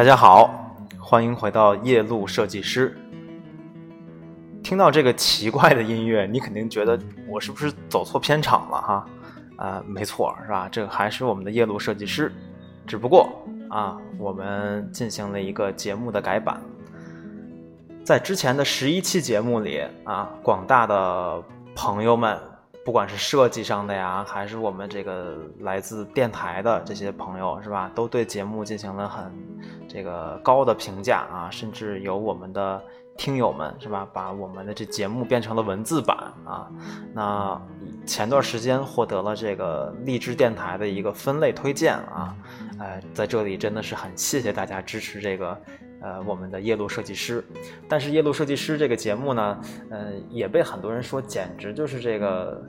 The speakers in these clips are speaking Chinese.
大家好，欢迎回到夜路设计师。听到这个奇怪的音乐，你肯定觉得我是不是走错片场了哈？啊，没错，是吧？这个还是我们的夜路设计师，只不过啊，我们进行了一个节目的改版。在之前的十一期节目里啊，广大的朋友们。不管是设计上的呀，还是我们这个来自电台的这些朋友，是吧？都对节目进行了很这个高的评价啊，甚至有我们的听友们，是吧？把我们的这节目变成了文字版啊。那前段时间获得了这个励志电台的一个分类推荐啊，哎，在这里真的是很谢谢大家支持这个呃我们的夜路设计师。但是夜路设计师这个节目呢，呃，也被很多人说简直就是这个。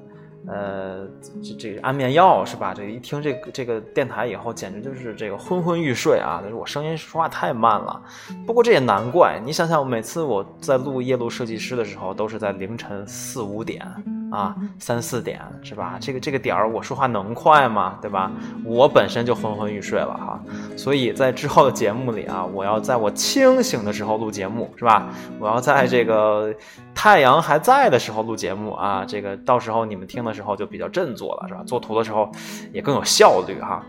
呃，这这个安眠药是吧？这一听这个这个电台以后，简直就是这个昏昏欲睡啊！就是我声音说话太慢了。不过这也难怪，你想想，每次我在录夜路设计师的时候，都是在凌晨四五点。啊，三四点是吧？这个这个点儿，我说话能快吗？对吧？我本身就昏昏欲睡了哈，所以在之后的节目里啊，我要在我清醒的时候录节目，是吧？我要在这个太阳还在的时候录节目啊，这个到时候你们听的时候就比较振作了，是吧？做图的时候也更有效率哈。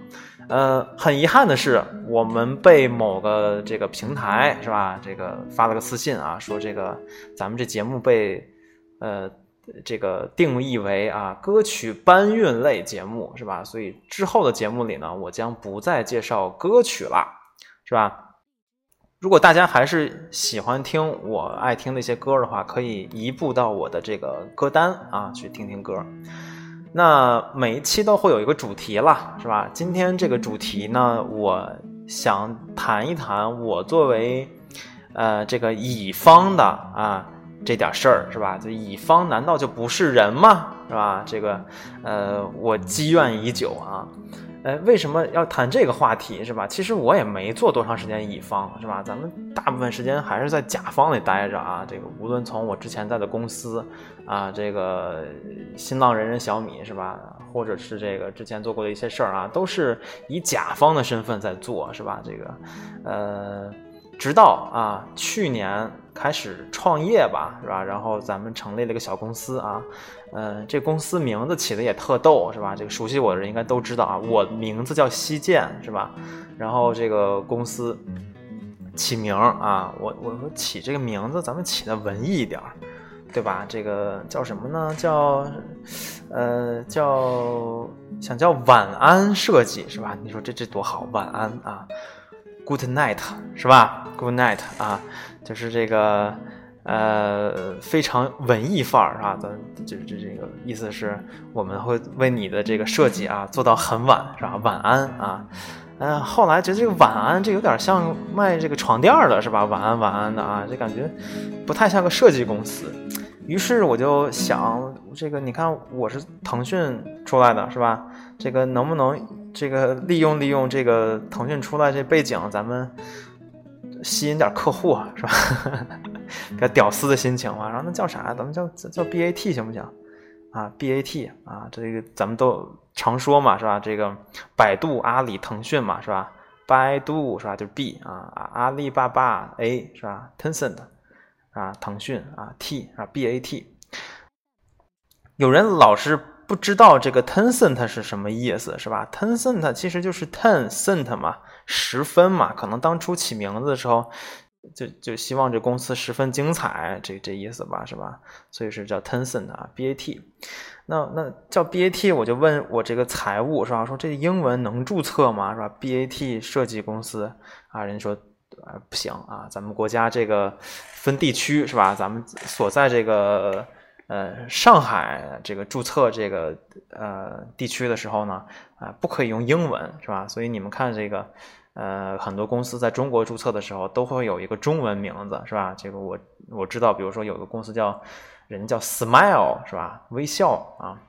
呃，很遗憾的是，我们被某个这个平台是吧，这个发了个私信啊，说这个咱们这节目被呃。这个定义为啊歌曲搬运类节目是吧？所以之后的节目里呢，我将不再介绍歌曲了，是吧？如果大家还是喜欢听我爱听的一些歌的话，可以移步到我的这个歌单啊去听听歌。那每一期都会有一个主题了，是吧？今天这个主题呢，我想谈一谈我作为呃这个乙方的啊。这点事儿是吧？就乙方难道就不是人吗？是吧？这个，呃，我积怨已久啊。呃，为什么要谈这个话题是吧？其实我也没做多长时间乙方是吧？咱们大部分时间还是在甲方里待着啊。这个无论从我之前在的公司啊，这个新浪、人人、小米是吧？或者是这个之前做过的一些事儿啊，都是以甲方的身份在做是吧？这个，呃。直到啊，去年开始创业吧，是吧？然后咱们成立了个小公司啊，嗯，这公司名字起的也特逗，是吧？这个熟悉我的人应该都知道啊，我名字叫西建，是吧？然后这个公司起名啊，我我说起这个名字，咱们起的文艺一点，对吧？这个叫什么呢？叫呃，叫想叫晚安设计，是吧？你说这这多好，晚安啊！Good night，是吧？Good night 啊，就是这个，呃，非常文艺范儿啊，的，就是这这个意思是，我们会为你的这个设计啊做到很晚，是吧？晚安啊，嗯，后来觉得这个晚安这有点像卖这个床垫的，是吧？晚安晚安的啊，这感觉不太像个设计公司。于是我就想，这个你看我是腾讯出来的，是吧？这个能不能？这个利用利用这个腾讯出来这背景，咱们吸引点客户是吧？个屌丝的心情嘛。然后那叫啥？咱们叫叫 BAT 行不行？啊，BAT 啊，这个咱们都常说嘛是吧？这个百度、阿里、腾讯嘛是吧？百度是吧？就是 B 啊，阿里巴巴 A 是吧？Tencent 啊，腾讯啊 T 啊 BAT。有人老是。不知道这个 ten cent 是什么意思，是吧？ten cent 其实就是 ten cent 嘛，十分嘛。可能当初起名字的时候，就就希望这公司十分精彩，这这意思吧，是吧？所以是叫 ten cent 啊，BAT。那那叫 BAT，我就问我这个财务是吧？说这英文能注册吗？是吧？BAT 设计公司啊，人家说啊不行啊，咱们国家这个分地区是吧？咱们所在这个。呃，上海这个注册这个呃地区的时候呢，啊，不可以用英文，是吧？所以你们看这个，呃，很多公司在中国注册的时候都会有一个中文名字，是吧？这个我我知道，比如说有个公司叫人叫 Smile，是吧？微笑啊。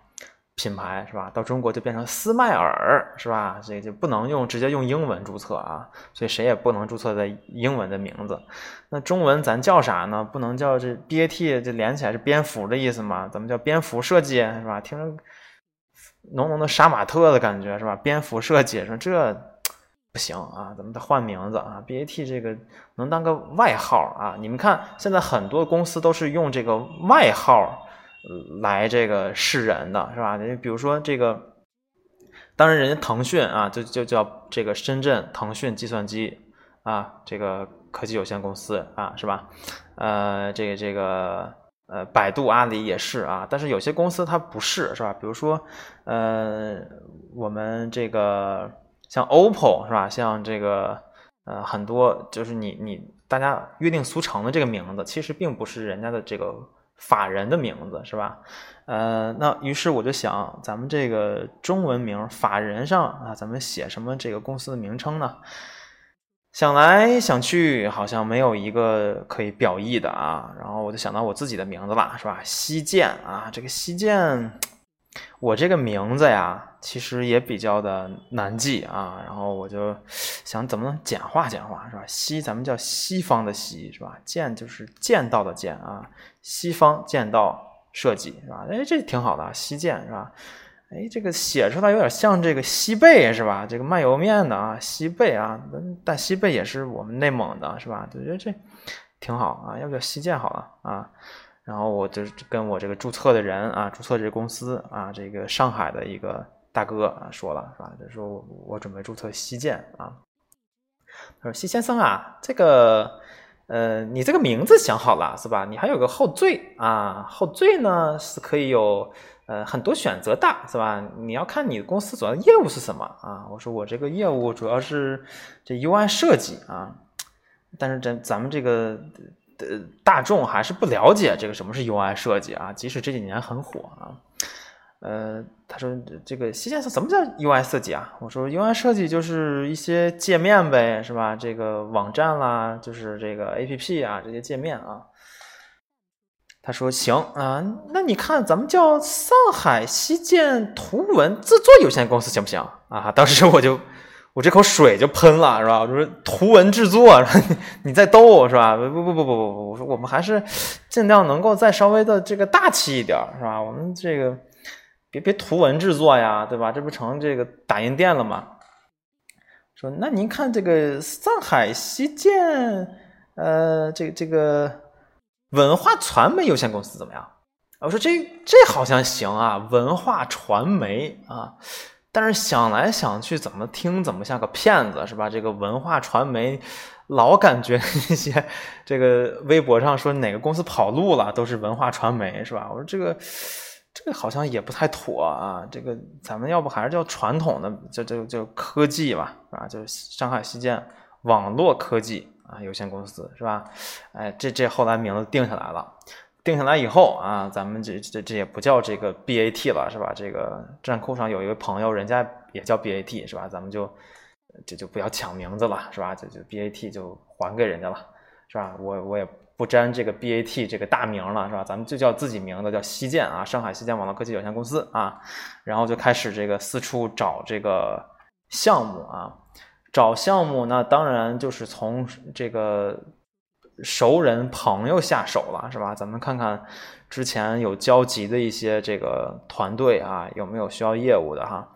品牌是吧？到中国就变成斯迈尔是吧？这就不能用直接用英文注册啊，所以谁也不能注册在英文的名字。那中文咱叫啥呢？不能叫这 BAT，这连起来是蝙蝠的意思吗？咱们叫蝙蝠设计是吧？听着浓浓的杀马特的感觉是吧？蝙蝠设计说这 不行啊，咱们得换名字啊，BAT 这个能当个外号啊。你们看，现在很多公司都是用这个外号来这个示人的，是吧？你比如说这个，当然人家腾讯啊，就就叫这个深圳腾讯计算机啊，这个科技有限公司啊，是吧？呃，这个这个呃，百度、阿里也是啊，但是有些公司它不是，是吧？比如说呃，我们这个。像 OPPO 是吧？像这个呃，很多就是你你大家约定俗成的这个名字，其实并不是人家的这个法人的名字，是吧？呃，那于是我就想，咱们这个中文名法人上啊，咱们写什么这个公司的名称呢？想来想去，好像没有一个可以表意的啊。然后我就想到我自己的名字了，是吧？西建啊，这个西建。我这个名字呀，其实也比较的难记啊，然后我就想怎么能简化简化，是吧？西咱们叫西方的西，是吧？剑就是剑道的剑啊，西方剑道设计，是吧？哎，这挺好的啊，西剑是吧？哎，这个写出来有点像这个西贝，是吧？这个卖油面的啊，西贝啊，但西贝也是我们内蒙的，是吧？我觉得这挺好啊，要不叫西剑好了啊。然后我就跟我这个注册的人啊，注册这公司啊，这个上海的一个大哥啊说了，是吧？他说我准备注册西建啊。他说：“西先生啊，这个呃，你这个名字想好了是吧？你还有个后缀啊，后缀呢是可以有呃很多选择的，是吧？你要看你的公司主要业务是什么啊？我说我这个业务主要是这 UI 设计啊，但是咱咱们这个。”呃，大众还是不了解这个什么是 UI 设计啊，即使这几年很火啊。呃，他说这个西建什么叫 UI 设计啊？我说 UI 设计就是一些界面呗，是吧？这个网站啦，就是这个 APP 啊，这些界面啊。他说行啊，那你看咱们叫上海西建图文制作有限公司行不行啊？当时我就。我这口水就喷了，是吧？我说图文制作，你你在逗我是吧？不不不不不不，我说我们还是尽量能够再稍微的这个大气一点，是吧？我们这个别别图文制作呀，对吧？这不成这个打印店了吗？说那您看这个上海西建，呃，这这个文化传媒有限公司怎么样？我说这这好像行啊，文化传媒啊。但是想来想去，怎么听怎么像个骗子，是吧？这个文化传媒，老感觉那些这个微博上说哪个公司跑路了，都是文化传媒，是吧？我说这个这个好像也不太妥啊。这个咱们要不还是叫传统的，就就就科技吧，啊？就是上海西建网络科技啊有限公司，是吧？哎，这这后来名字定下来了。定下来以后啊，咱们这这这也不叫这个 BAT 了，是吧？这个站酷上有一位朋友，人家也叫 BAT，是吧？咱们就这就不要抢名字了，是吧？就就 BAT 就还给人家了，是吧？我我也不沾这个 BAT 这个大名了，是吧？咱们就叫自己名字，叫西建啊，上海西建网络科技有限公司啊，然后就开始这个四处找这个项目啊，找项目，那当然就是从这个。熟人朋友下手了是吧？咱们看看之前有交集的一些这个团队啊，有没有需要业务的哈？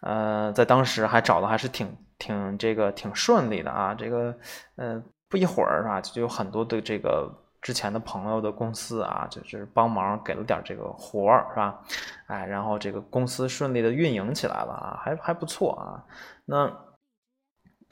呃，在当时还找的还是挺挺这个挺顺利的啊。这个呃不一会儿是吧，就有很多的这个之前的朋友的公司啊，就是帮忙给了点这个活儿是吧？哎，然后这个公司顺利的运营起来了啊，还还不错啊。那。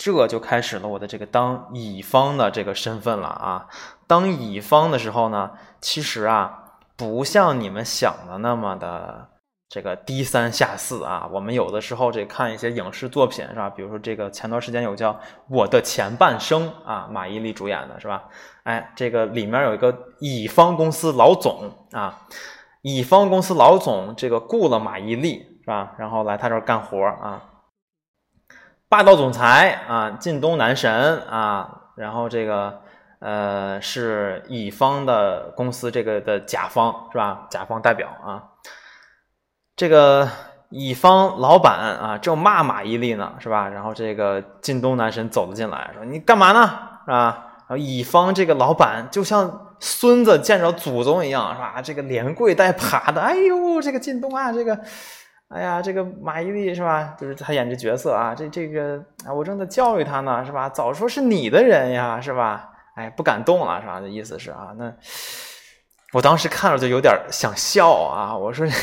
这就开始了我的这个当乙方的这个身份了啊！当乙方的时候呢，其实啊，不像你们想的那么的这个低三下四啊。我们有的时候这看一些影视作品是吧？比如说这个前段时间有叫《我的前半生》啊，马伊琍主演的是吧？哎，这个里面有一个乙方公司老总啊，乙方公司老总这个雇了马伊琍是吧？然后来他这儿干活啊。霸道总裁啊，靳东男神啊，然后这个呃是乙方的公司这个的甲方是吧？甲方代表啊，这个乙方老板啊正骂马伊琍呢是吧？然后这个靳东男神走了进来，说你干嘛呢是吧？然后乙方这个老板就像孙子见着祖宗一样是吧？这个连跪带爬的，哎呦这个靳东啊这个。哎呀，这个马伊琍是吧？就是他演这角色啊，这这个啊，我正在教育他呢，是吧？早说是你的人呀，是吧？哎，不敢动了，是吧？的意思是啊，那我当时看了就有点想笑啊，我说。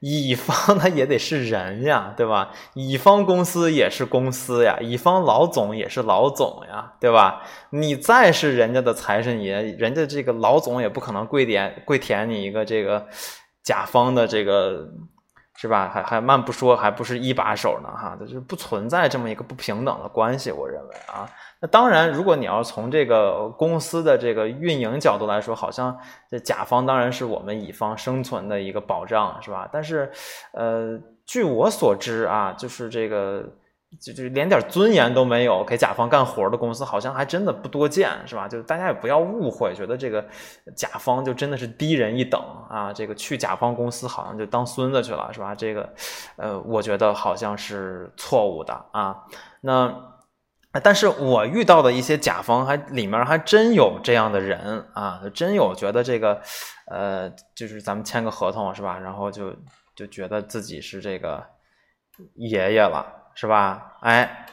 乙方他也得是人呀，对吧？乙方公司也是公司呀，乙方老总也是老总呀，对吧？你再是人家的财神爷，人家这个老总也不可能跪舔跪舔你一个这个甲方的这个。是吧？还还慢不说，还不是一把手呢，哈，就是不存在这么一个不平等的关系。我认为啊，那当然，如果你要从这个公司的这个运营角度来说，好像这甲方当然是我们乙方生存的一个保障，是吧？但是，呃，据我所知啊，就是这个。就就连点尊严都没有，给甲方干活的公司好像还真的不多见，是吧？就大家也不要误会，觉得这个甲方就真的是低人一等啊。这个去甲方公司好像就当孙子去了，是吧？这个，呃，我觉得好像是错误的啊。那，但是我遇到的一些甲方还里面还真有这样的人啊，真有觉得这个，呃，就是咱们签个合同是吧？然后就就觉得自己是这个爷爷了。是吧？哎，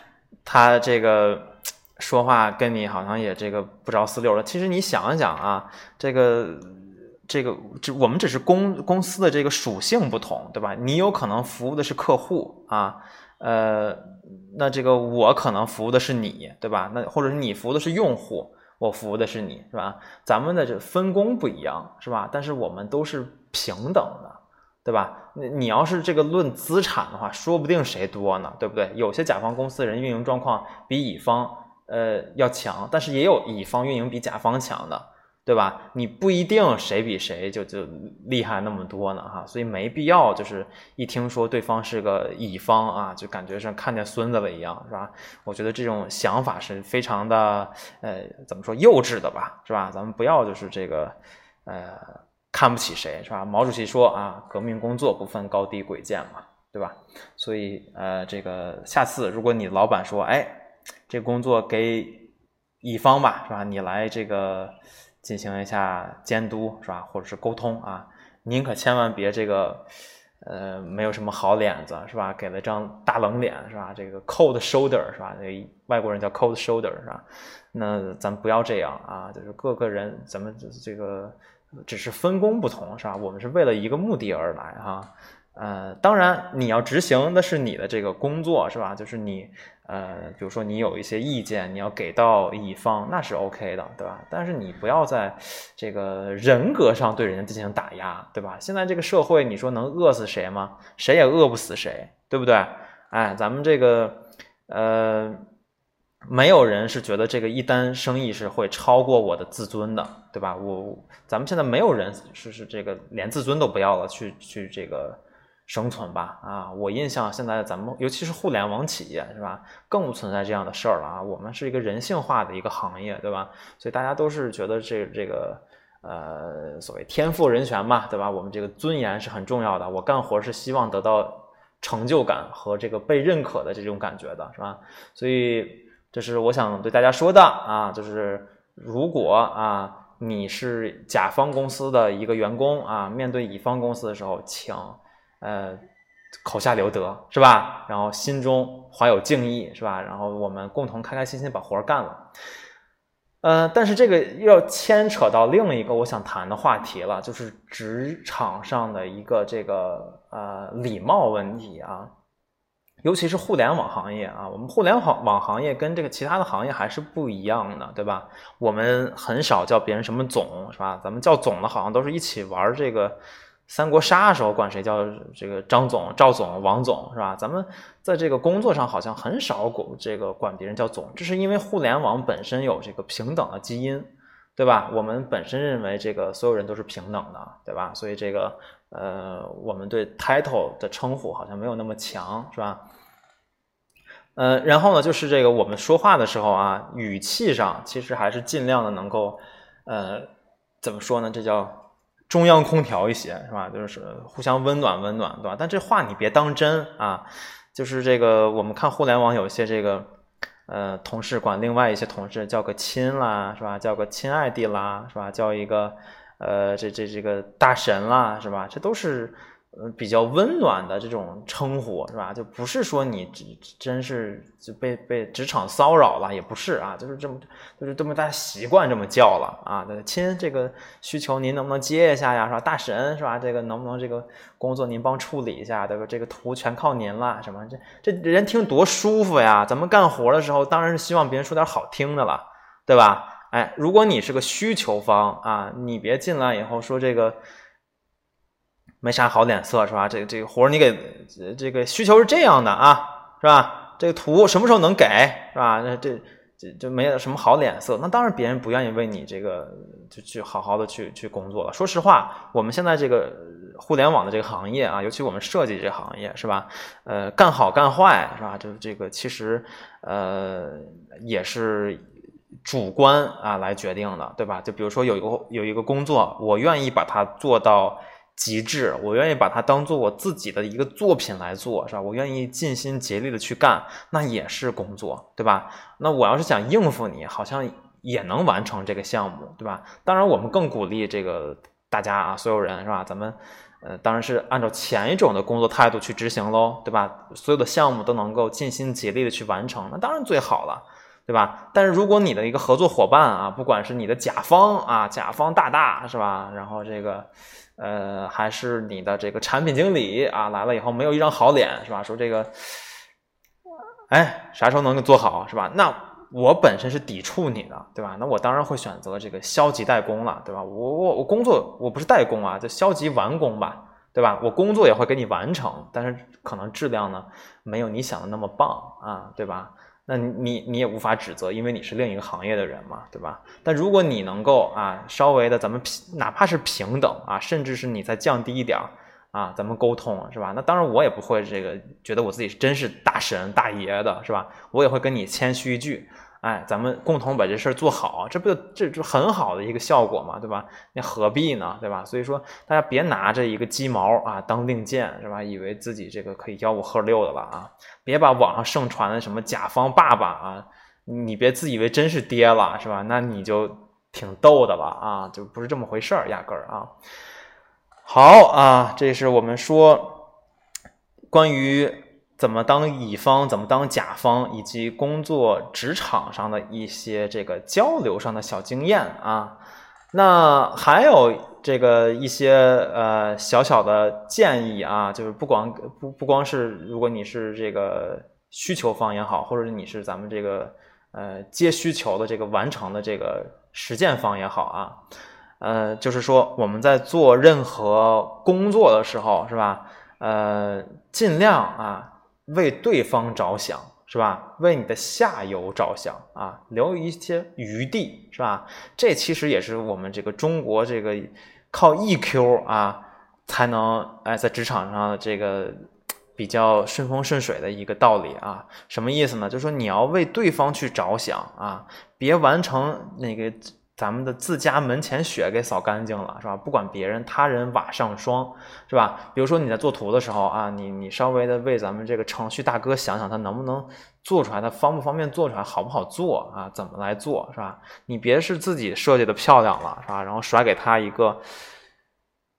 他这个说话跟你好像也这个不着四六的。其实你想一想啊，这个这个这我们只是公公司的这个属性不同，对吧？你有可能服务的是客户啊，呃，那这个我可能服务的是你，对吧？那或者是你服务的是用户，我服务的是你，是吧？咱们的这分工不一样，是吧？但是我们都是平等的。对吧？你你要是这个论资产的话，说不定谁多呢，对不对？有些甲方公司人运营状况比乙方呃要强，但是也有乙方运营比甲方强的，对吧？你不一定谁比谁就就厉害那么多呢，哈，所以没必要就是一听说对方是个乙方啊，就感觉像看见孙子了一样，是吧？我觉得这种想法是非常的呃怎么说幼稚的吧，是吧？咱们不要就是这个呃。看不起谁是吧？毛主席说啊，革命工作不分高低贵贱嘛，对吧？所以呃，这个下次如果你老板说，哎，这工作给乙方吧，是吧？你来这个进行一下监督，是吧？或者是沟通啊，您可千万别这个呃，没有什么好脸子，是吧？给了张大冷脸，是吧？这个 cold shoulder，是吧？那外国人叫 cold shoulder，是吧？那咱不要这样啊，就是各个人，咱们这个。只是分工不同，是吧？我们是为了一个目的而来，哈，呃，当然你要执行的是你的这个工作，是吧？就是你，呃，比如说你有一些意见，你要给到乙方，那是 OK 的，对吧？但是你不要在这个人格上对人家进行打压，对吧？现在这个社会，你说能饿死谁吗？谁也饿不死谁，对不对？哎，咱们这个，呃。没有人是觉得这个一单生意是会超过我的自尊的，对吧？我咱们现在没有人是是这个连自尊都不要了去去这个生存吧？啊，我印象现在咱们尤其是互联网企业是吧，更不存在这样的事儿了啊。我们是一个人性化的一个行业，对吧？所以大家都是觉得这这个呃所谓天赋人权嘛，对吧？我们这个尊严是很重要的。我干活是希望得到成就感和这个被认可的这种感觉的，是吧？所以。这是我想对大家说的啊，就是如果啊你是甲方公司的一个员工啊，面对乙方公司的时候，请呃口下留德是吧？然后心中怀有敬意是吧？然后我们共同开开心心把活干了。呃，但是这个又要牵扯到另一个我想谈的话题了，就是职场上的一个这个呃礼貌问题啊。尤其是互联网行业啊，我们互联网网行业跟这个其他的行业还是不一样的，对吧？我们很少叫别人什么总，是吧？咱们叫总的，好像都是一起玩这个三国杀的时候管谁叫这个张总、赵总、王总，是吧？咱们在这个工作上好像很少管这个管别人叫总，这是因为互联网本身有这个平等的基因，对吧？我们本身认为这个所有人都是平等的，对吧？所以这个。呃，我们对 title 的称呼好像没有那么强，是吧？呃，然后呢，就是这个我们说话的时候啊，语气上其实还是尽量的能够，呃，怎么说呢？这叫中央空调一些，是吧？就是互相温暖温暖，对吧？但这话你别当真啊！就是这个，我们看互联网有些这个，呃，同事管另外一些同事叫个亲啦，是吧？叫个亲爱的啦，是吧？叫一个。呃，这这这个大神啦，是吧？这都是呃，比较温暖的这种称呼是吧？就不是说你真是就被被职场骚扰了，也不是啊，就是这么就是这么大家习惯这么叫了啊。亲，这个需求您能不能接一下呀？是吧？大神是吧？这个能不能这个工作您帮处理一下？对吧？这个图全靠您了，什么这这人听多舒服呀？咱们干活的时候当然是希望别人说点好听的了，对吧？哎，如果你是个需求方啊，你别进来以后说这个。没啥好脸色是吧？这个这个活儿你给这个需求是这样的啊，是吧？这个图什么时候能给是吧？那这这就没有什么好脸色。那当然别人不愿意为你这个就去好好的去去工作了。说实话，我们现在这个互联网的这个行业啊，尤其我们设计这个行业是吧？呃，干好干坏是吧？就这个其实呃也是主观啊来决定的，对吧？就比如说有一个有一个工作，我愿意把它做到。极致，我愿意把它当做我自己的一个作品来做，是吧？我愿意尽心竭力的去干，那也是工作，对吧？那我要是想应付你，好像也能完成这个项目，对吧？当然，我们更鼓励这个大家啊，所有人，是吧？咱们呃，当然是按照前一种的工作态度去执行喽，对吧？所有的项目都能够尽心竭力的去完成，那当然最好了，对吧？但是如果你的一个合作伙伴啊，不管是你的甲方啊，甲方大大，是吧？然后这个。呃，还是你的这个产品经理啊，来了以后没有一张好脸，是吧？说这个，哎，啥时候能够做好，是吧？那我本身是抵触你的，对吧？那我当然会选择这个消极怠工了，对吧？我我我工作我不是代工啊，就消极完工吧，对吧？我工作也会给你完成，但是可能质量呢没有你想的那么棒啊，对吧？那你你也无法指责，因为你是另一个行业的人嘛，对吧？但如果你能够啊，稍微的咱们平，哪怕是平等啊，甚至是你再降低一点啊，咱们沟通是吧？那当然我也不会这个觉得我自己真是大神大爷的是吧？我也会跟你谦虚一句。哎，咱们共同把这事儿做好，这不就这就很好的一个效果嘛，对吧？那何必呢，对吧？所以说，大家别拿着一个鸡毛啊当令箭，是吧？以为自己这个可以吆五喝六的了啊！别把网上盛传的什么甲方爸爸啊，你别自以为真是爹了，是吧？那你就挺逗的了啊，就不是这么回事儿，压根儿啊。好啊，这是我们说关于。怎么当乙方，怎么当甲方，以及工作职场上的一些这个交流上的小经验啊，那还有这个一些呃小小的建议啊，就是不光不不光是如果你是这个需求方也好，或者你是咱们这个呃接需求的这个完成的这个实践方也好啊，呃，就是说我们在做任何工作的时候，是吧？呃，尽量啊。为对方着想是吧？为你的下游着想啊，留一些余地是吧？这其实也是我们这个中国这个靠 EQ 啊才能哎在职场上这个比较顺风顺水的一个道理啊。什么意思呢？就是说你要为对方去着想啊，别完成那个。咱们的自家门前雪给扫干净了，是吧？不管别人，他人瓦上霜，是吧？比如说你在做图的时候啊，你你稍微的为咱们这个程序大哥想想，他能不能做出来，他方不方便做出来，好不好做啊？怎么来做，是吧？你别是自己设计的漂亮了，是吧？然后甩给他一个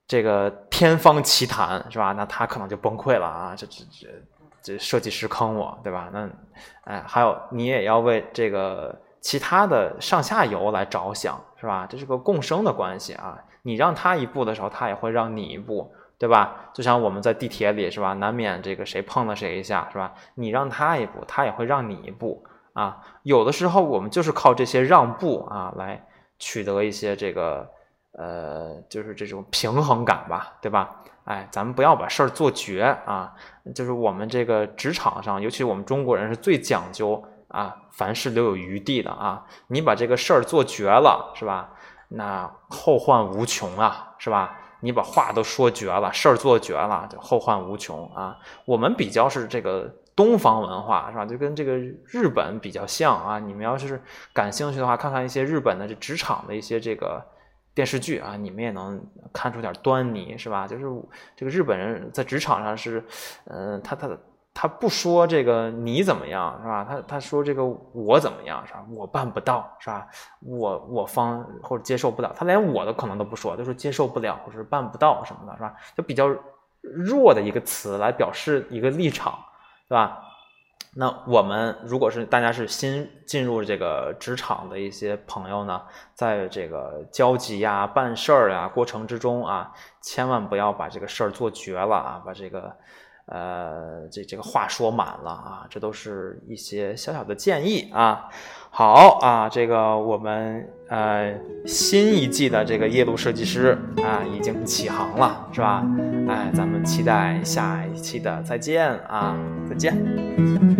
这个天方奇谭，是吧？那他可能就崩溃了啊！这这这这设计师坑我，对吧？那哎，还有你也要为这个。其他的上下游来着想，是吧？这是个共生的关系啊！你让他一步的时候，他也会让你一步，对吧？就像我们在地铁里，是吧？难免这个谁碰了谁一下，是吧？你让他一步，他也会让你一步啊！有的时候我们就是靠这些让步啊，来取得一些这个呃，就是这种平衡感吧，对吧？哎，咱们不要把事儿做绝啊！就是我们这个职场上，尤其我们中国人是最讲究。啊，凡事留有余地的啊！你把这个事儿做绝了，是吧？那后患无穷啊，是吧？你把话都说绝了，事儿做绝了，就后患无穷啊！我们比较是这个东方文化，是吧？就跟这个日本比较像啊！你们要是感兴趣的话，看看一些日本的这职场的一些这个电视剧啊，你们也能看出点端倪，是吧？就是这个日本人在职场上是，嗯，他他的。他不说这个你怎么样是吧？他他说这个我怎么样是吧？我办不到是吧？我我方或者接受不了，他连我的可能都不说，就说接受不了或者是办不到什么的是吧？就比较弱的一个词来表示一个立场，对吧？那我们如果是大家是新进入这个职场的一些朋友呢，在这个交集呀、办事儿啊过程之中啊，千万不要把这个事儿做绝了啊，把这个呃这这个话说满了啊，这都是一些小小的建议啊。好啊，这个我们呃新一季的这个夜路设计师啊已经起航了，是吧？哎，咱们期待下一期的再见啊，再见。